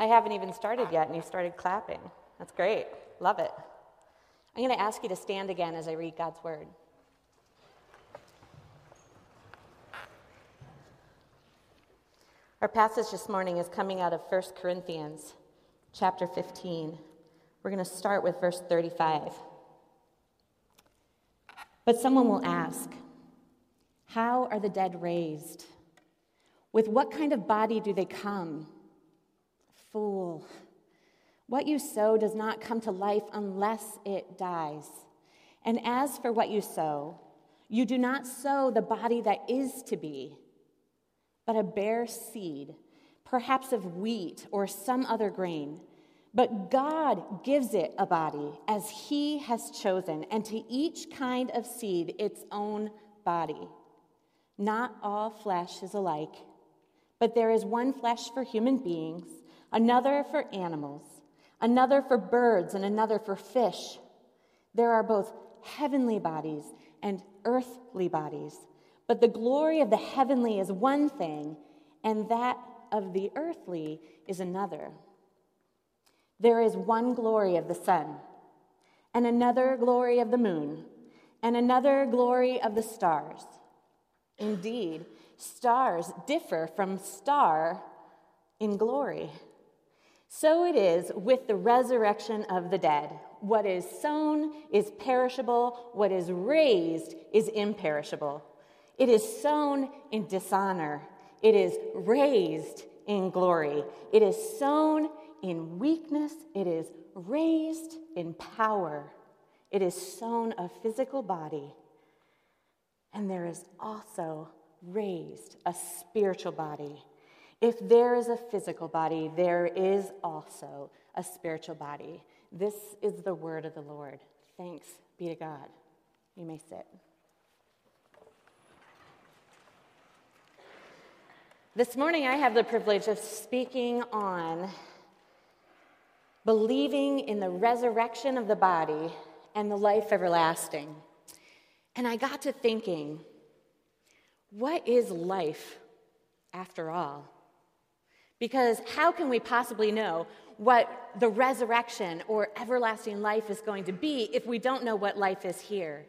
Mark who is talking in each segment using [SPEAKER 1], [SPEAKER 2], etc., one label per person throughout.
[SPEAKER 1] I haven't even started yet, and you started clapping. That's great. Love it. I'm going to ask you to stand again as I read God's word. Our passage this morning is coming out of 1 Corinthians chapter 15. We're going to start with verse 35. But someone will ask, How are the dead raised? With what kind of body do they come? Fool. What you sow does not come to life unless it dies. And as for what you sow, you do not sow the body that is to be, but a bare seed, perhaps of wheat or some other grain. But God gives it a body as He has chosen, and to each kind of seed its own body. Not all flesh is alike, but there is one flesh for human beings, another for animals another for birds, and another for fish. There are both heavenly bodies and earthly bodies. But the glory of the heavenly is one thing, and that of the earthly is another. There is one glory of the sun, and another glory of the moon, and another glory of the stars. Indeed, stars differ from star in glory. So it is with the resurrection of the dead. What is sown is perishable, what is raised is imperishable. It is sown in dishonor, it is raised in glory. It is sown in weakness, it is raised in power. It is sown a physical body, and there is also raised a spiritual body. If there is a physical body, there is also a spiritual body. This is the word of the Lord. Thanks be to God. You may sit. This morning, I have the privilege of speaking on believing in the resurrection of the body and the life everlasting. And I got to thinking, what is life after all? Because how can we possibly know what the resurrection or everlasting life is going to be if we don't know what life is here?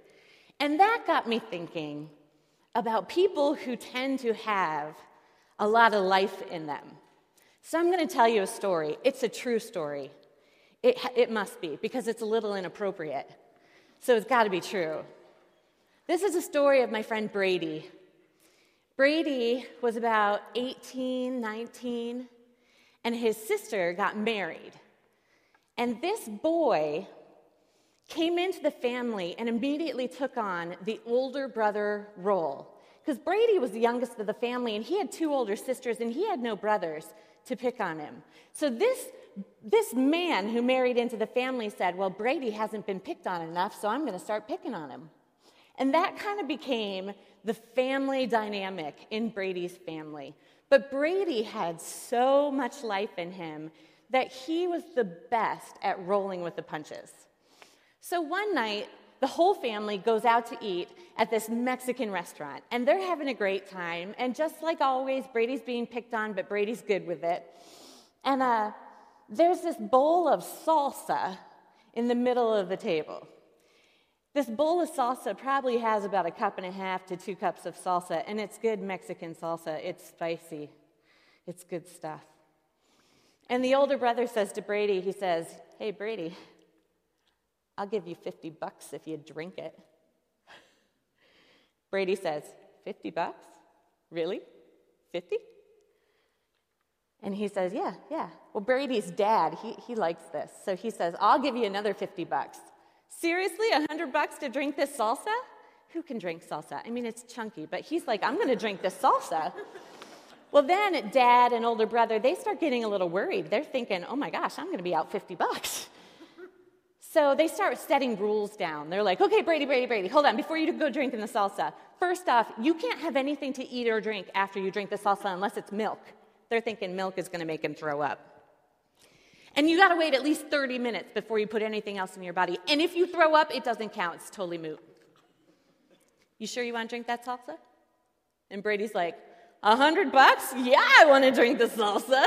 [SPEAKER 1] And that got me thinking about people who tend to have a lot of life in them. So I'm going to tell you a story. It's a true story. It, it must be, because it's a little inappropriate. So it's got to be true. This is a story of my friend Brady. Brady was about 18, 19, and his sister got married. And this boy came into the family and immediately took on the older brother role. Because Brady was the youngest of the family, and he had two older sisters, and he had no brothers to pick on him. So this, this man who married into the family said, Well, Brady hasn't been picked on enough, so I'm going to start picking on him. And that kind of became the family dynamic in Brady's family. But Brady had so much life in him that he was the best at rolling with the punches. So one night, the whole family goes out to eat at this Mexican restaurant, and they're having a great time. And just like always, Brady's being picked on, but Brady's good with it. And uh, there's this bowl of salsa in the middle of the table. This bowl of salsa probably has about a cup and a half to two cups of salsa, and it's good Mexican salsa. It's spicy, it's good stuff. And the older brother says to Brady, he says, Hey, Brady, I'll give you 50 bucks if you drink it. Brady says, 50 bucks? Really? 50? And he says, Yeah, yeah. Well, Brady's dad, he, he likes this. So he says, I'll give you another 50 bucks. Seriously, a hundred bucks to drink this salsa? Who can drink salsa? I mean, it's chunky, but he's like, I'm gonna drink this salsa. well, then dad and older brother, they start getting a little worried. They're thinking, oh my gosh, I'm gonna be out 50 bucks. So they start setting rules down. They're like, okay, Brady, Brady, Brady, hold on, before you go drinking the salsa, first off, you can't have anything to eat or drink after you drink the salsa unless it's milk. They're thinking milk is gonna make him throw up. And you gotta wait at least 30 minutes before you put anything else in your body. And if you throw up, it doesn't count. It's totally moot. You sure you wanna drink that salsa? And Brady's like, a hundred bucks? Yeah, I wanna drink the salsa.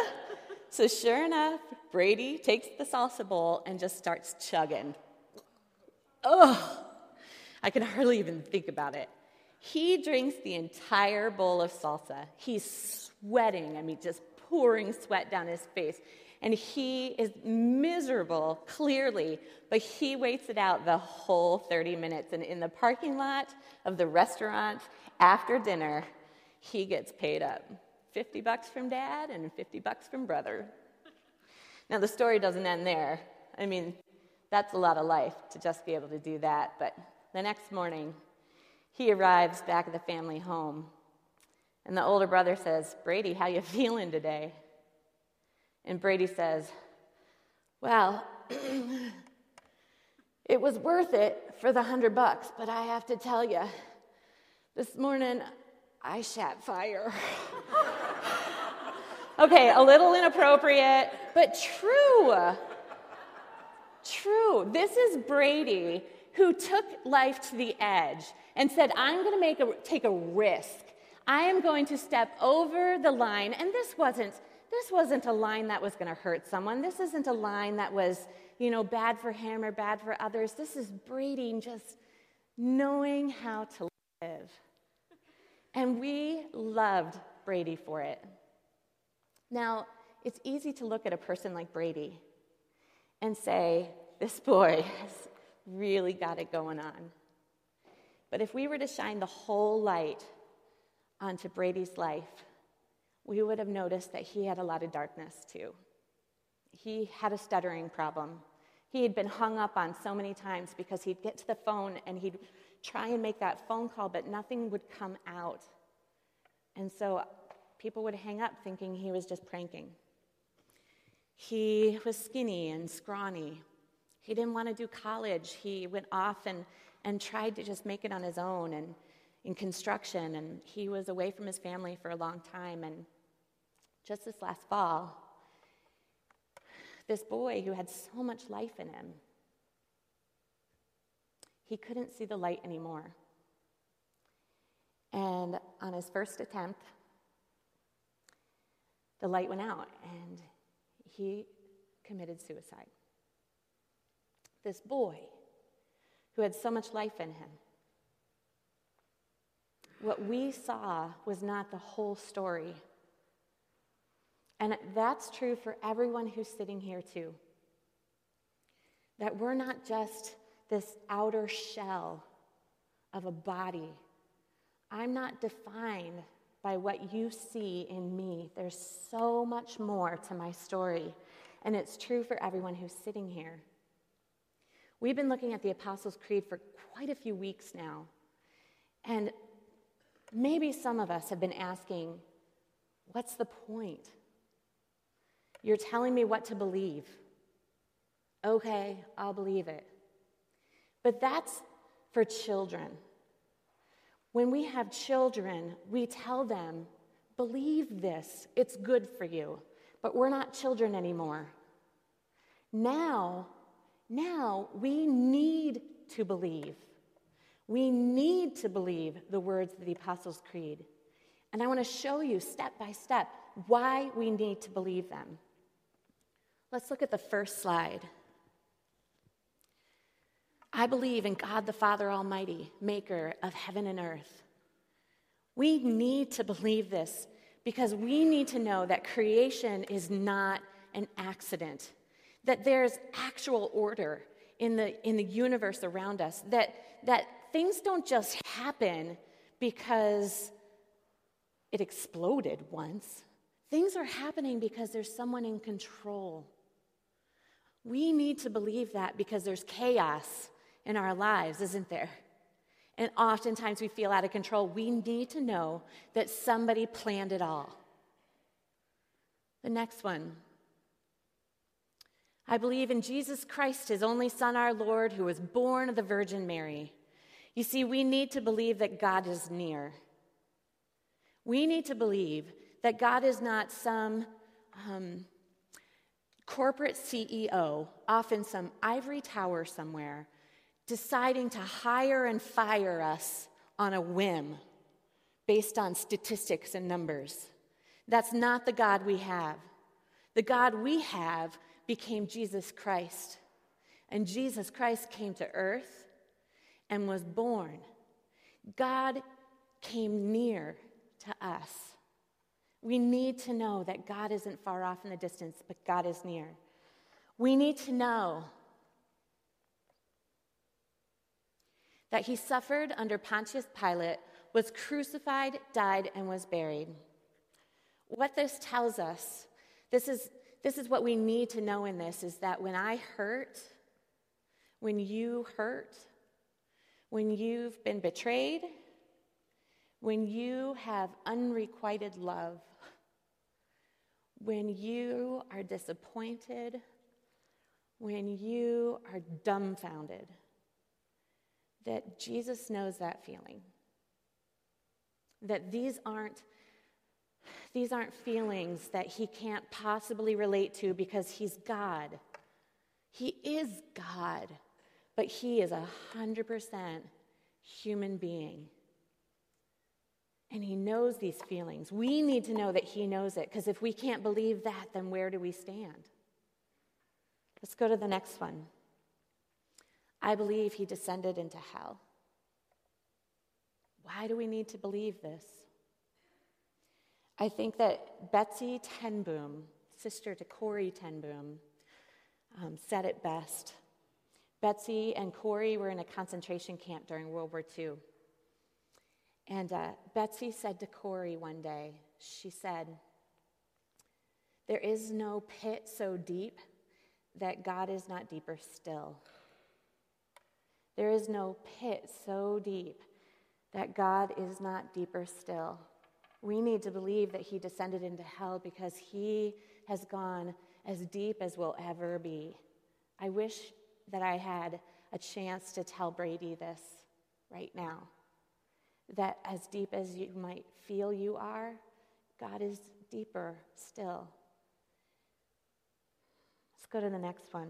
[SPEAKER 1] So, sure enough, Brady takes the salsa bowl and just starts chugging. Ugh, I can hardly even think about it. He drinks the entire bowl of salsa. He's sweating, I mean, just pouring sweat down his face. And he is miserable, clearly, but he waits it out the whole 30 minutes. And in the parking lot of the restaurant after dinner, he gets paid up 50 bucks from dad and 50 bucks from brother. Now, the story doesn't end there. I mean, that's a lot of life to just be able to do that. But the next morning, he arrives back at the family home, and the older brother says, Brady, how you feeling today? And Brady says, Well, it was worth it for the hundred bucks, but I have to tell you, this morning I shat fire. okay, a little inappropriate, but true. True. This is Brady who took life to the edge and said, I'm going to make a, take a risk. I am going to step over the line. And this wasn't, this wasn't a line that was going to hurt someone. This isn't a line that was, you know, bad for him or bad for others. This is Brady just knowing how to live. And we loved Brady for it. Now, it's easy to look at a person like Brady and say, this boy has really got it going on. But if we were to shine the whole light onto Brady's life, we would have noticed that he had a lot of darkness too. He had a stuttering problem. He had been hung up on so many times because he'd get to the phone and he'd try and make that phone call, but nothing would come out. And so people would hang up thinking he was just pranking. He was skinny and scrawny. He didn't want to do college. He went off and, and tried to just make it on his own and in construction. And he was away from his family for a long time. And just this last fall, this boy who had so much life in him, he couldn't see the light anymore. And on his first attempt, the light went out and he committed suicide. This boy who had so much life in him. What we saw was not the whole story. And that's true for everyone who's sitting here, too. That we're not just this outer shell of a body. I'm not defined by what you see in me. There's so much more to my story. And it's true for everyone who's sitting here. We've been looking at the Apostles' Creed for quite a few weeks now. And maybe some of us have been asking, what's the point? You're telling me what to believe. Okay, I'll believe it. But that's for children. When we have children, we tell them, believe this, it's good for you. But we're not children anymore. Now, now we need to believe. We need to believe the words of the Apostles' Creed. And I want to show you step by step why we need to believe them. Let's look at the first slide. I believe in God the Father Almighty, maker of heaven and earth. We need to believe this because we need to know that creation is not an accident, that there's actual order in the, in the universe around us, that, that things don't just happen because it exploded once. Things are happening because there's someone in control. We need to believe that because there's chaos in our lives, isn't there? And oftentimes we feel out of control. We need to know that somebody planned it all. The next one. I believe in Jesus Christ, his only Son, our Lord, who was born of the Virgin Mary. You see, we need to believe that God is near. We need to believe that God is not some um, corporate CEO off in some ivory tower somewhere deciding to hire and fire us on a whim based on statistics and numbers. That's not the God we have. The God we have became Jesus Christ. And Jesus Christ came to earth and was born. God came near to us. We need to know that God isn't far off in the distance, but God is near. We need to know that he suffered under Pontius Pilate, was crucified, died, and was buried. What this tells us, this is, this is what we need to know in this, is that when I hurt, when you hurt, when you've been betrayed, when you have unrequited love, when you are disappointed, when you are dumbfounded, that Jesus knows that feeling. That these aren't these aren't feelings that he can't possibly relate to because he's God. He is God, but he is a 100% human being. And he knows these feelings. We need to know that he knows it because if we can't believe that, then where do we stand? Let's go to the next one. I believe he descended into hell. Why do we need to believe this? I think that Betsy ten Boom, sister to Corrie ten Boom, um, said it best. Betsy and Corrie were in a concentration camp during World War II. And uh, Betsy said to Corrie one day, she said, There is no pit so deep that God is not deeper still. There is no pit so deep that God is not deeper still. We need to believe that He descended into hell because He has gone as deep as will ever be. I wish that I had a chance to tell Brady this right now that as deep as you might feel you are, God is deeper still. Let's go to the next one.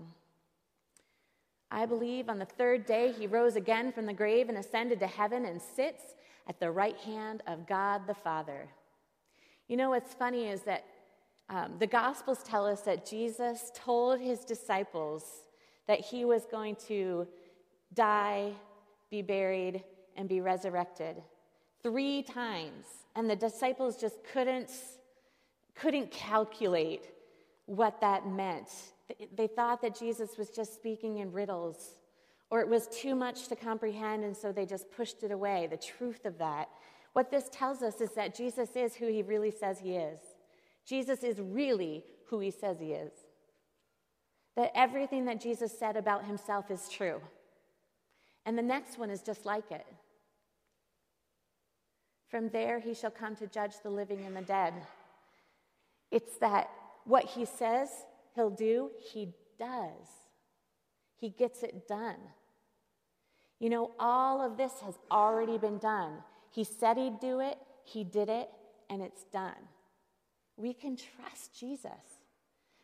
[SPEAKER 1] I believe on the third day he rose again from the grave and ascended to heaven and sits at the right hand of God the Father. You know what's funny is that um, the Gospels tell us that Jesus told his disciples that he was going to die, be buried, and be resurrected three times. And the disciples just couldn't, couldn't calculate what that meant. They thought that Jesus was just speaking in riddles, or it was too much to comprehend, and so they just pushed it away. The truth of that. What this tells us is that Jesus is who he really says he is. Jesus is really who he says he is. That everything that Jesus said about himself is true. And the next one is just like it. From there he shall come to judge the living and the dead. It's that what he says he'll do, he does. He gets it done. You know, all of this has already been done. He said he'd do it, he did it, and it's done. We can trust Jesus.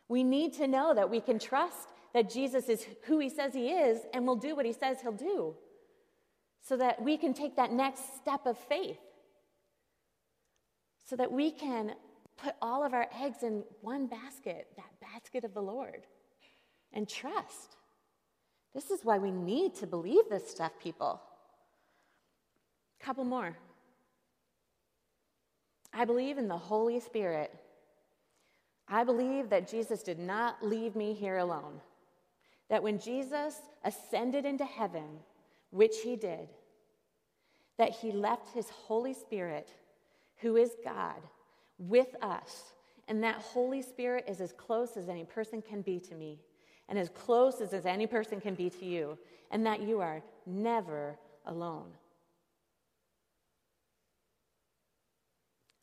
[SPEAKER 1] We need to know that we can trust that Jesus is who he says he is and will do what he says he'll do so that we can take that next step of faith, so that we can put all of our eggs in one basket, that basket of the Lord, and trust. This is why we need to believe this stuff, people. Couple more. I believe in the Holy Spirit. I believe that Jesus did not leave me here alone. That when Jesus ascended into heaven, which he did, that he left his Holy Spirit, who is God, with us. And that Holy Spirit is as close as any person can be to me, and as close as, as any person can be to you, and that you are never alone.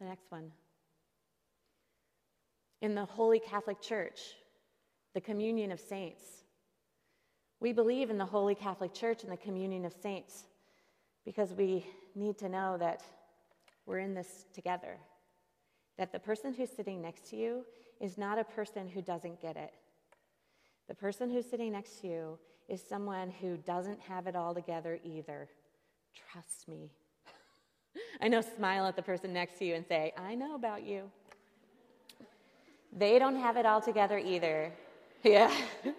[SPEAKER 1] The next one. In the Holy Catholic Church, the communion of saints. We believe in the Holy Catholic Church and the communion of saints because we need to know that we're in this together that the person who's sitting next to you is not a person who doesn't get it. The person who's sitting next to you is someone who doesn't have it all together either. Trust me. I know, smile at the person next to you and say, I know about you. They don't have it all together either. Yeah.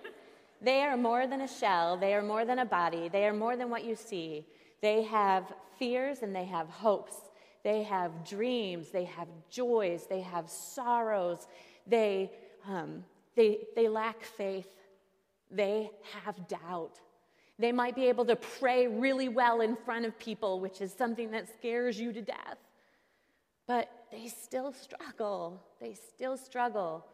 [SPEAKER 1] they are more than a shell, they are more than a body, they are more than what you see. They have fears and they have hopes. They have dreams, they have joys, they have sorrows, they, um, they, they lack faith, they have doubt. They might be able to pray really well in front of people, which is something that scares you to death. But they still struggle. They still struggle.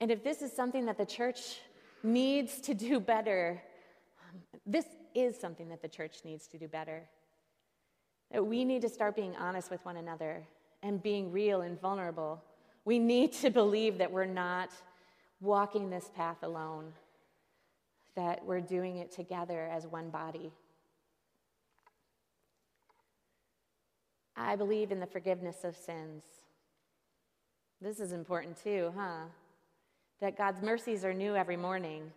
[SPEAKER 1] And if this is something that the church needs to do better, um, this is something that the church needs to do better. That we need to start being honest with one another and being real and vulnerable. We need to believe that we're not walking this path alone that we're doing it together as one body. I believe in the forgiveness of sins. This is important too, huh? That God's mercies are new every morning.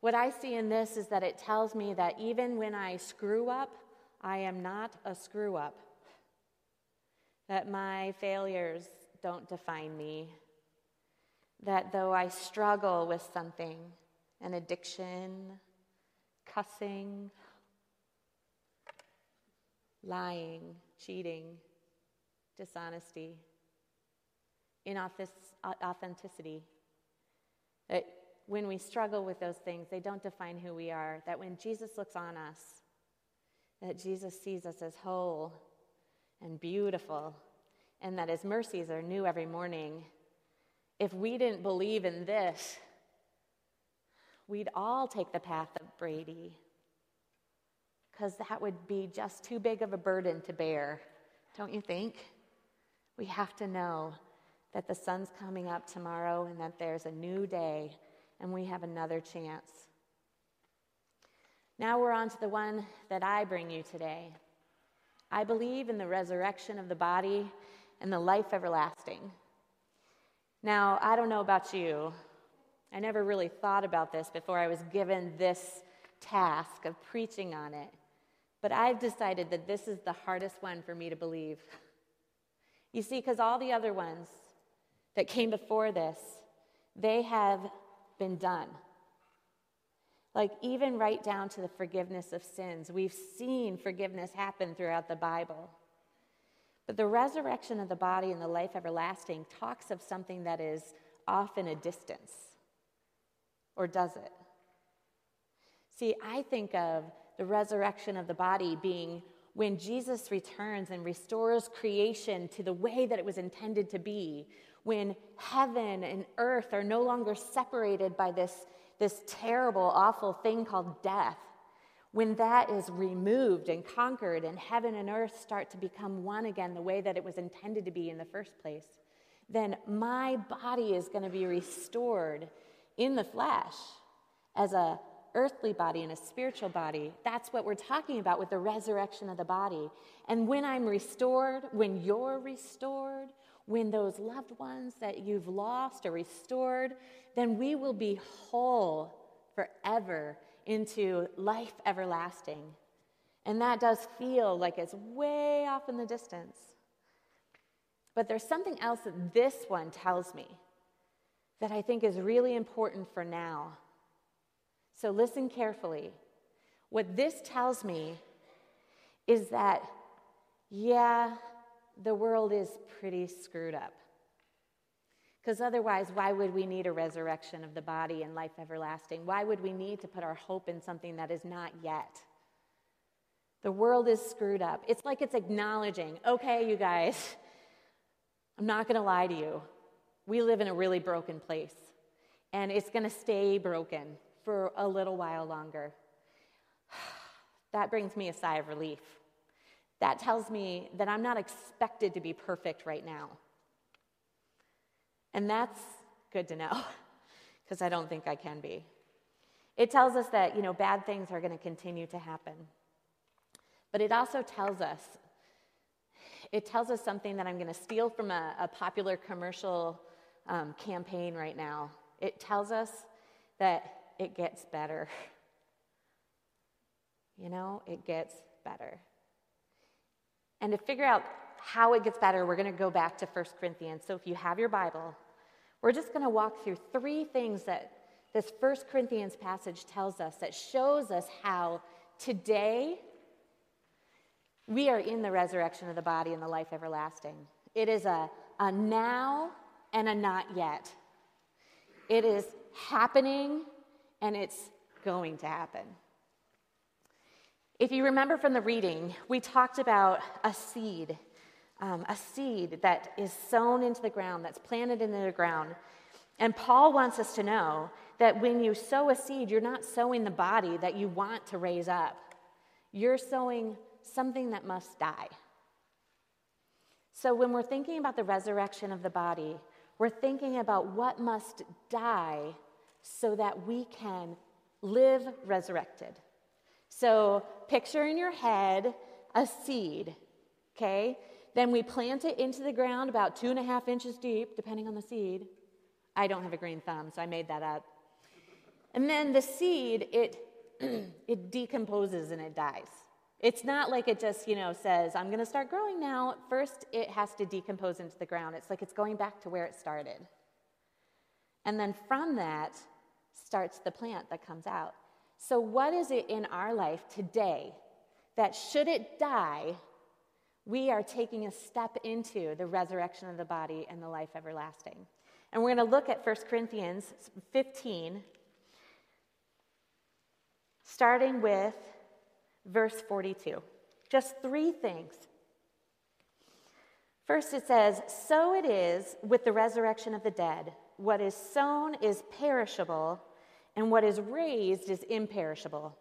[SPEAKER 1] What I see in this is that it tells me that even when I screw up, I am not a screw up. That my failures don't define me. That though I struggle with something, an addiction, cussing, lying, cheating, dishonesty, inauthenticity. That when we struggle with those things, they don't define who we are. That when Jesus looks on us, that Jesus sees us as whole and beautiful, and that his mercies are new every morning. If we didn't believe in this, we'd all take the path of Brady because that would be just too big of a burden to bear, don't you think? We have to know that the sun's coming up tomorrow and that there's a new day and we have another chance. Now we're on to the one that I bring you today. I believe in the resurrection of the body and the life everlasting. Now, I don't know about you, I never really thought about this before I was given this task of preaching on it. But I've decided that this is the hardest one for me to believe. You see, because all the other ones that came before this, they have been done. Like, even right down to the forgiveness of sins. We've seen forgiveness happen throughout the Bible. But the resurrection of the body and the life everlasting talks of something that is off in a distance. Or does it? See, I think of the resurrection of the body being when Jesus returns and restores creation to the way that it was intended to be, when heaven and earth are no longer separated by this, this terrible, awful thing called death, when that is removed and conquered and heaven and earth start to become one again the way that it was intended to be in the first place, then my body is going to be restored in the flesh as a earthly body and a spiritual body. That's what we're talking about with the resurrection of the body. And when I'm restored, when you're restored, when those loved ones that you've lost are restored, then we will be whole forever into life everlasting. And that does feel like it's way off in the distance. But there's something else that this one tells me that I think is really important for now. So listen carefully. What this tells me is that, yeah, the world is pretty screwed up. Because otherwise, why would we need a resurrection of the body and life everlasting? Why would we need to put our hope in something that is not yet? The world is screwed up. It's like it's acknowledging, okay, you guys, I'm not going to lie to you. We live in a really broken place, and it's going to stay broken for a little while longer. That brings me a sigh of relief. That tells me that I'm not expected to be perfect right now. And that's good to know, because I don't think I can be. It tells us that, you know, bad things are going to continue to happen. But it also tells us, it tells us something that I'm going to steal from a, a popular commercial um, campaign right now. It tells us that it gets better. You know, it gets better. And to figure out how it gets better, we're going to go back to 1 Corinthians. So if you have your Bible, We're just going to walk through three things that this 1 Corinthians passage tells us that shows us how today we are in the resurrection of the body and the life everlasting. It is a, a now and a not yet. It is happening and it's going to happen. If you remember from the reading, we talked about a seed, um, a seed that is sown into the ground, that's planted into the ground. And Paul wants us to know that when you sow a seed, you're not sowing the body that you want to raise up, you're sowing something that must die. So when we're thinking about the resurrection of the body, we're thinking about what must die so that we can live resurrected. So picture in your head a seed, okay? Then we plant it into the ground about two and a half inches deep, depending on the seed. I don't have a green thumb, so I made that up. And then the seed, it, it decomposes and it dies. It's not like it just, you know, says, I'm going to start growing now. First, it has to decompose into the ground. It's like it's going back to where it started. And then from that starts the plant that comes out. So, what is it in our life today that, should it die, we are taking a step into the resurrection of the body and the life everlasting? And we're going to look at 1 Corinthians 15, starting with verse 42. Just three things. First, it says, So it is with the resurrection of the dead. What is sown is perishable and what is raised is imperishable.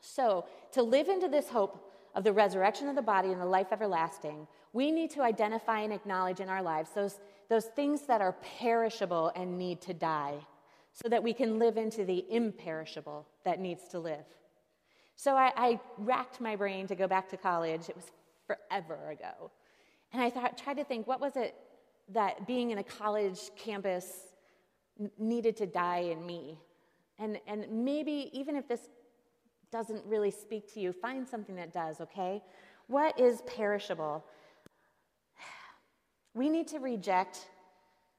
[SPEAKER 1] So, to live into this hope of the resurrection of the body and the life everlasting, we need to identify and acknowledge in our lives those, those things that are perishable and need to die so that we can live into the imperishable that needs to live. So I, I racked my brain to go back to college. It was forever ago. And I thought, tried to think, what was it that being in a college campus needed to die in me? And, and maybe even if this doesn't really speak to you, find something that does, okay? What is perishable? We need to reject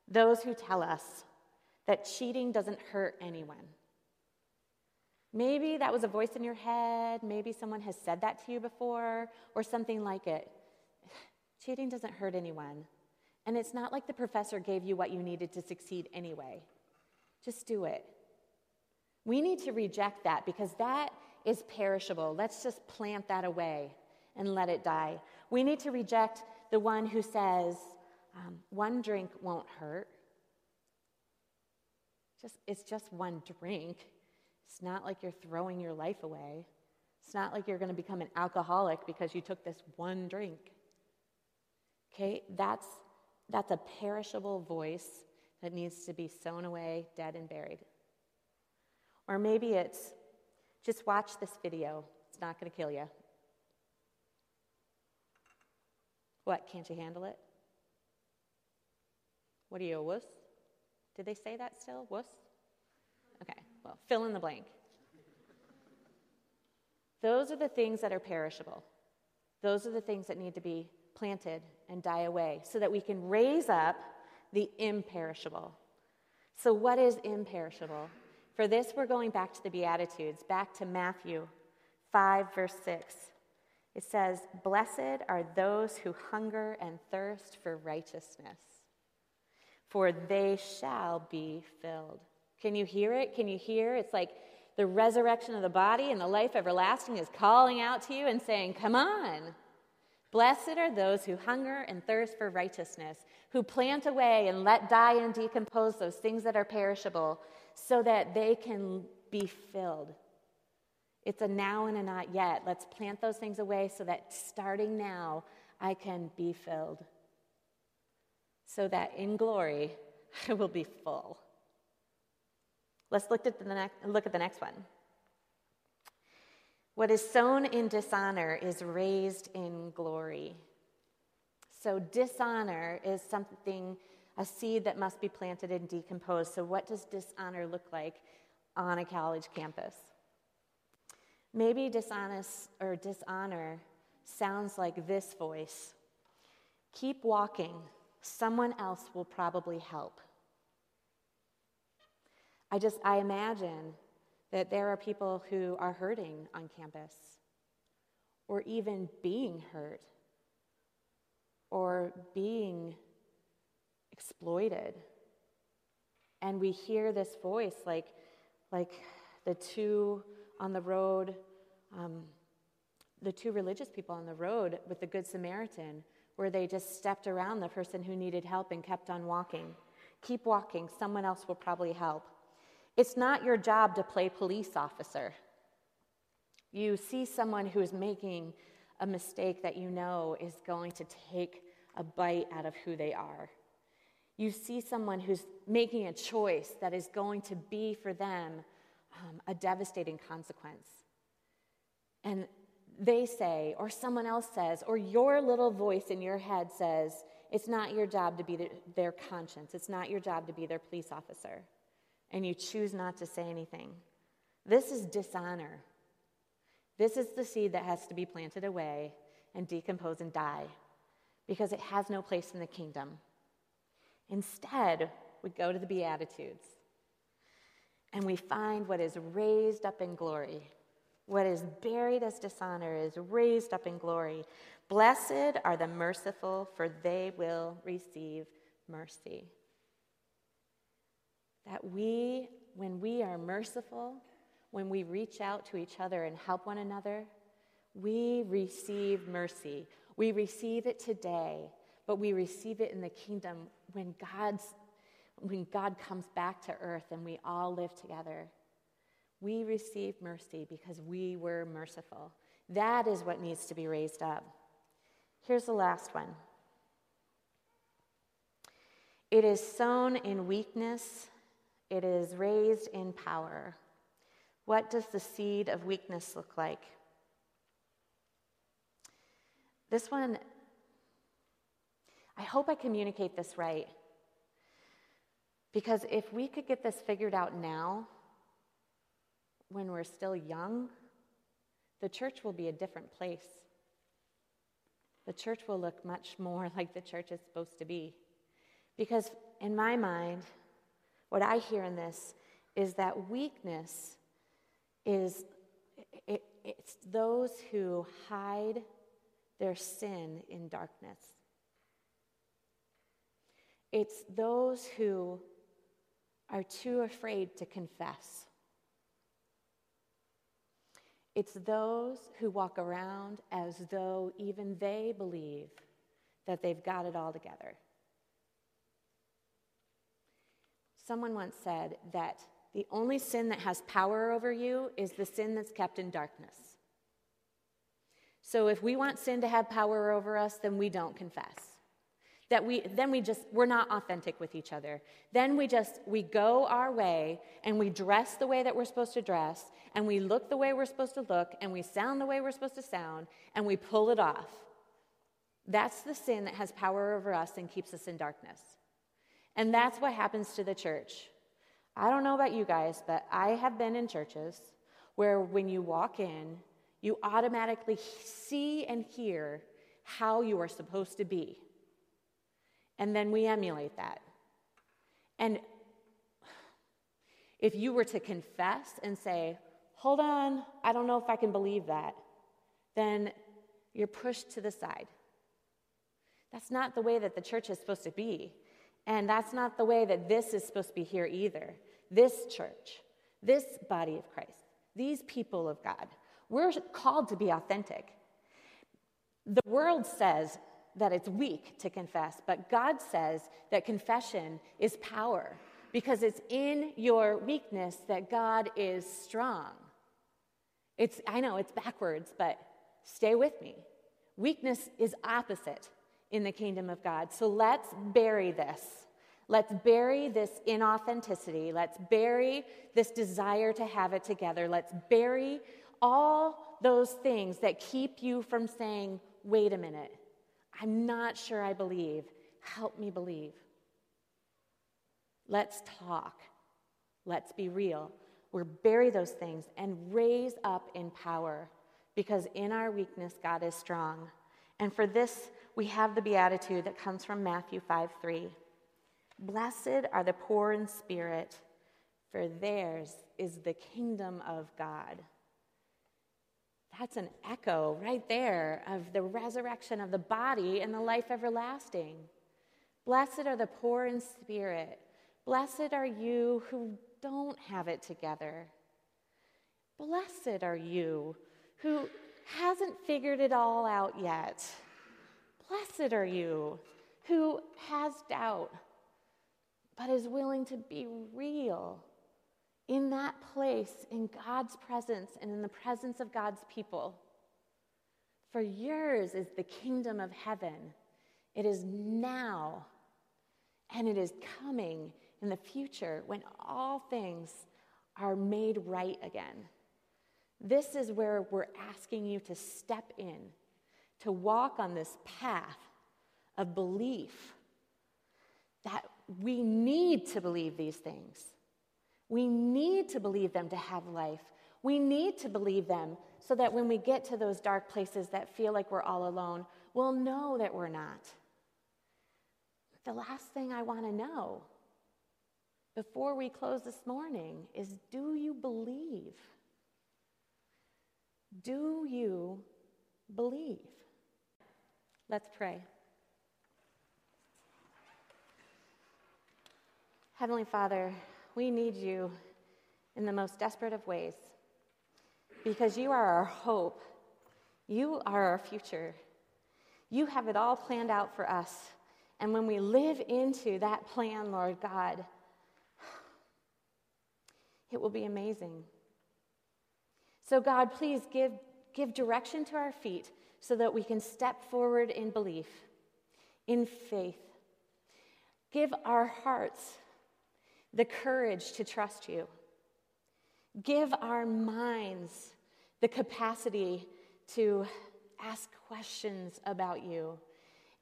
[SPEAKER 1] those who tell us that cheating doesn't hurt anyone. Maybe that was a voice in your head. Maybe someone has said that to you before or something like it. Cheating doesn't hurt anyone. And it's not like the professor gave you what you needed to succeed anyway. Just do it. We need to reject that because that is perishable. Let's just plant that away and let it die. We need to reject the one who says, um, one drink won't hurt. Just, it's just one drink. It's not like you're throwing your life away. It's not like you're going to become an alcoholic because you took this one drink. Okay, that's, that's a perishable voice that needs to be sown away, dead, and buried. Or maybe it's just watch this video, it's not going to kill you. What, can't you handle it? What are you, a wuss? Did they say that still? Wuss? Okay, well, fill in the blank. Those are the things that are perishable. Those are the things that need to be planted and die away so that we can raise up the imperishable. So, what is imperishable? For this, we're going back to the Beatitudes, back to Matthew 5, verse 6. It says, Blessed are those who hunger and thirst for righteousness, for they shall be filled. Can you hear it? Can you hear? It's like the resurrection of the body and the life everlasting is calling out to you and saying, Come on. Blessed are those who hunger and thirst for righteousness, who plant away and let die and decompose those things that are perishable, so that they can be filled. It's a now and a not yet. Let's plant those things away so that starting now, I can be filled. So that in glory, I will be full. Let's look at the next, look at the next one. What is sown in dishonor is raised in glory. So, dishonor is something a seed that must be planted and decomposed. So, what does dishonor look like on a college campus? Maybe dishonest or dishonor sounds like this voice Keep walking, someone else will probably help. I just, I imagine that there are people who are hurting on campus or even being hurt or being exploited. And we hear this voice like, like the two on the road, um, the two religious people on the road with the Good Samaritan, where they just stepped around the person who needed help and kept on walking. Keep walking, someone else will probably help. It's not your job to play police officer. You see someone who is making a mistake that you know is going to take a bite out of who they are. You see someone who's making a choice that is going to be for them um, a devastating consequence. And they say, or someone else says, or your little voice in your head says, it's not your job to be the, their conscience, it's not your job to be their police officer. And you choose not to say anything. This is dishonor. This is the seed that has to be planted away and decompose and die because it has no place in the kingdom. Instead, we go to the Beatitudes and we find what is raised up in glory. What is buried as dishonor is raised up in glory. Blessed are the merciful, for they will receive mercy. That we, when we are merciful, when we reach out to each other and help one another, we receive mercy. We receive it today, but we receive it in the kingdom when God's when God comes back to earth and we all live together. We receive mercy because we were merciful. That is what needs to be raised up. Here's the last one. It is sown in weakness, it is raised in power. What does the seed of weakness look like? This one, I hope I communicate this right. Because if we could get this figured out now, when we're still young, the church will be a different place. The church will look much more like the church is supposed to be. Because in my mind, what I hear in this is that weakness is it, it's those who hide their sin in darkness. It's those who are too afraid to confess. It's those who walk around as though even they believe that they've got it all together. Someone once said that the only sin that has power over you is the sin that's kept in darkness. So if we want sin to have power over us, then we don't confess. That we then we just we're not authentic with each other. Then we just we go our way and we dress the way that we're supposed to dress and we look the way we're supposed to look and we sound the way we're supposed to sound and we pull it off. That's the sin that has power over us and keeps us in darkness. And that's what happens to the church. I don't know about you guys, but I have been in churches where when you walk in, you automatically see and hear how you are supposed to be. And then we emulate that. And if you were to confess and say, hold on, I don't know if I can believe that, then you're pushed to the side. That's not the way that the church is supposed to be. And that's not the way that this is supposed to be here either. This church, this body of Christ, these people of God, we're called to be authentic. The world says that it's weak to confess, but God says that confession is power because it's in your weakness that God is strong. It's, I know it's backwards, but stay with me. Weakness is opposite in the kingdom of God. So let's bury this. Let's bury this inauthenticity. Let's bury this desire to have it together. Let's bury all those things that keep you from saying, wait a minute, I'm not sure I believe. Help me believe. Let's talk. Let's be real. We're bury those things and raise up in power because in our weakness, God is strong. And for this, we have the beatitude that comes from Matthew 5 3. Blessed are the poor in spirit, for theirs is the kingdom of God. That's an echo right there of the resurrection of the body and the life everlasting. Blessed are the poor in spirit. Blessed are you who don't have it together. Blessed are you who hasn't figured it all out yet. Blessed are you who has doubt, but is willing to be real in that place, in God's presence and in the presence of God's people. For yours is the kingdom of heaven. It is now, and it is coming in the future when all things are made right again. This is where we're asking you to step in, to walk on this path of belief that we need to believe these things. We need to believe them to have life. We need to believe them so that when we get to those dark places that feel like we're all alone, we'll know that we're not. The last thing I want to know before we close this morning is do you believe? Do you believe? Let's pray. Heavenly Father, we need you in the most desperate of ways because you are our hope. You are our future. You have it all planned out for us. And when we live into that plan, Lord God, it will be amazing. So, God, please give, give direction to our feet so that we can step forward in belief, in faith. Give our hearts the courage to trust you. Give our minds the capacity to ask questions about you.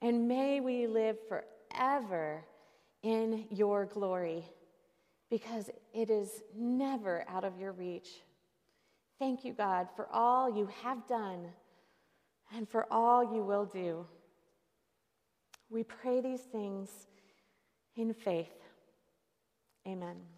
[SPEAKER 1] And may we live forever in your glory because it is never out of your reach. Thank you, God, for all you have done and for all you will do. We pray these things in faith. Amen.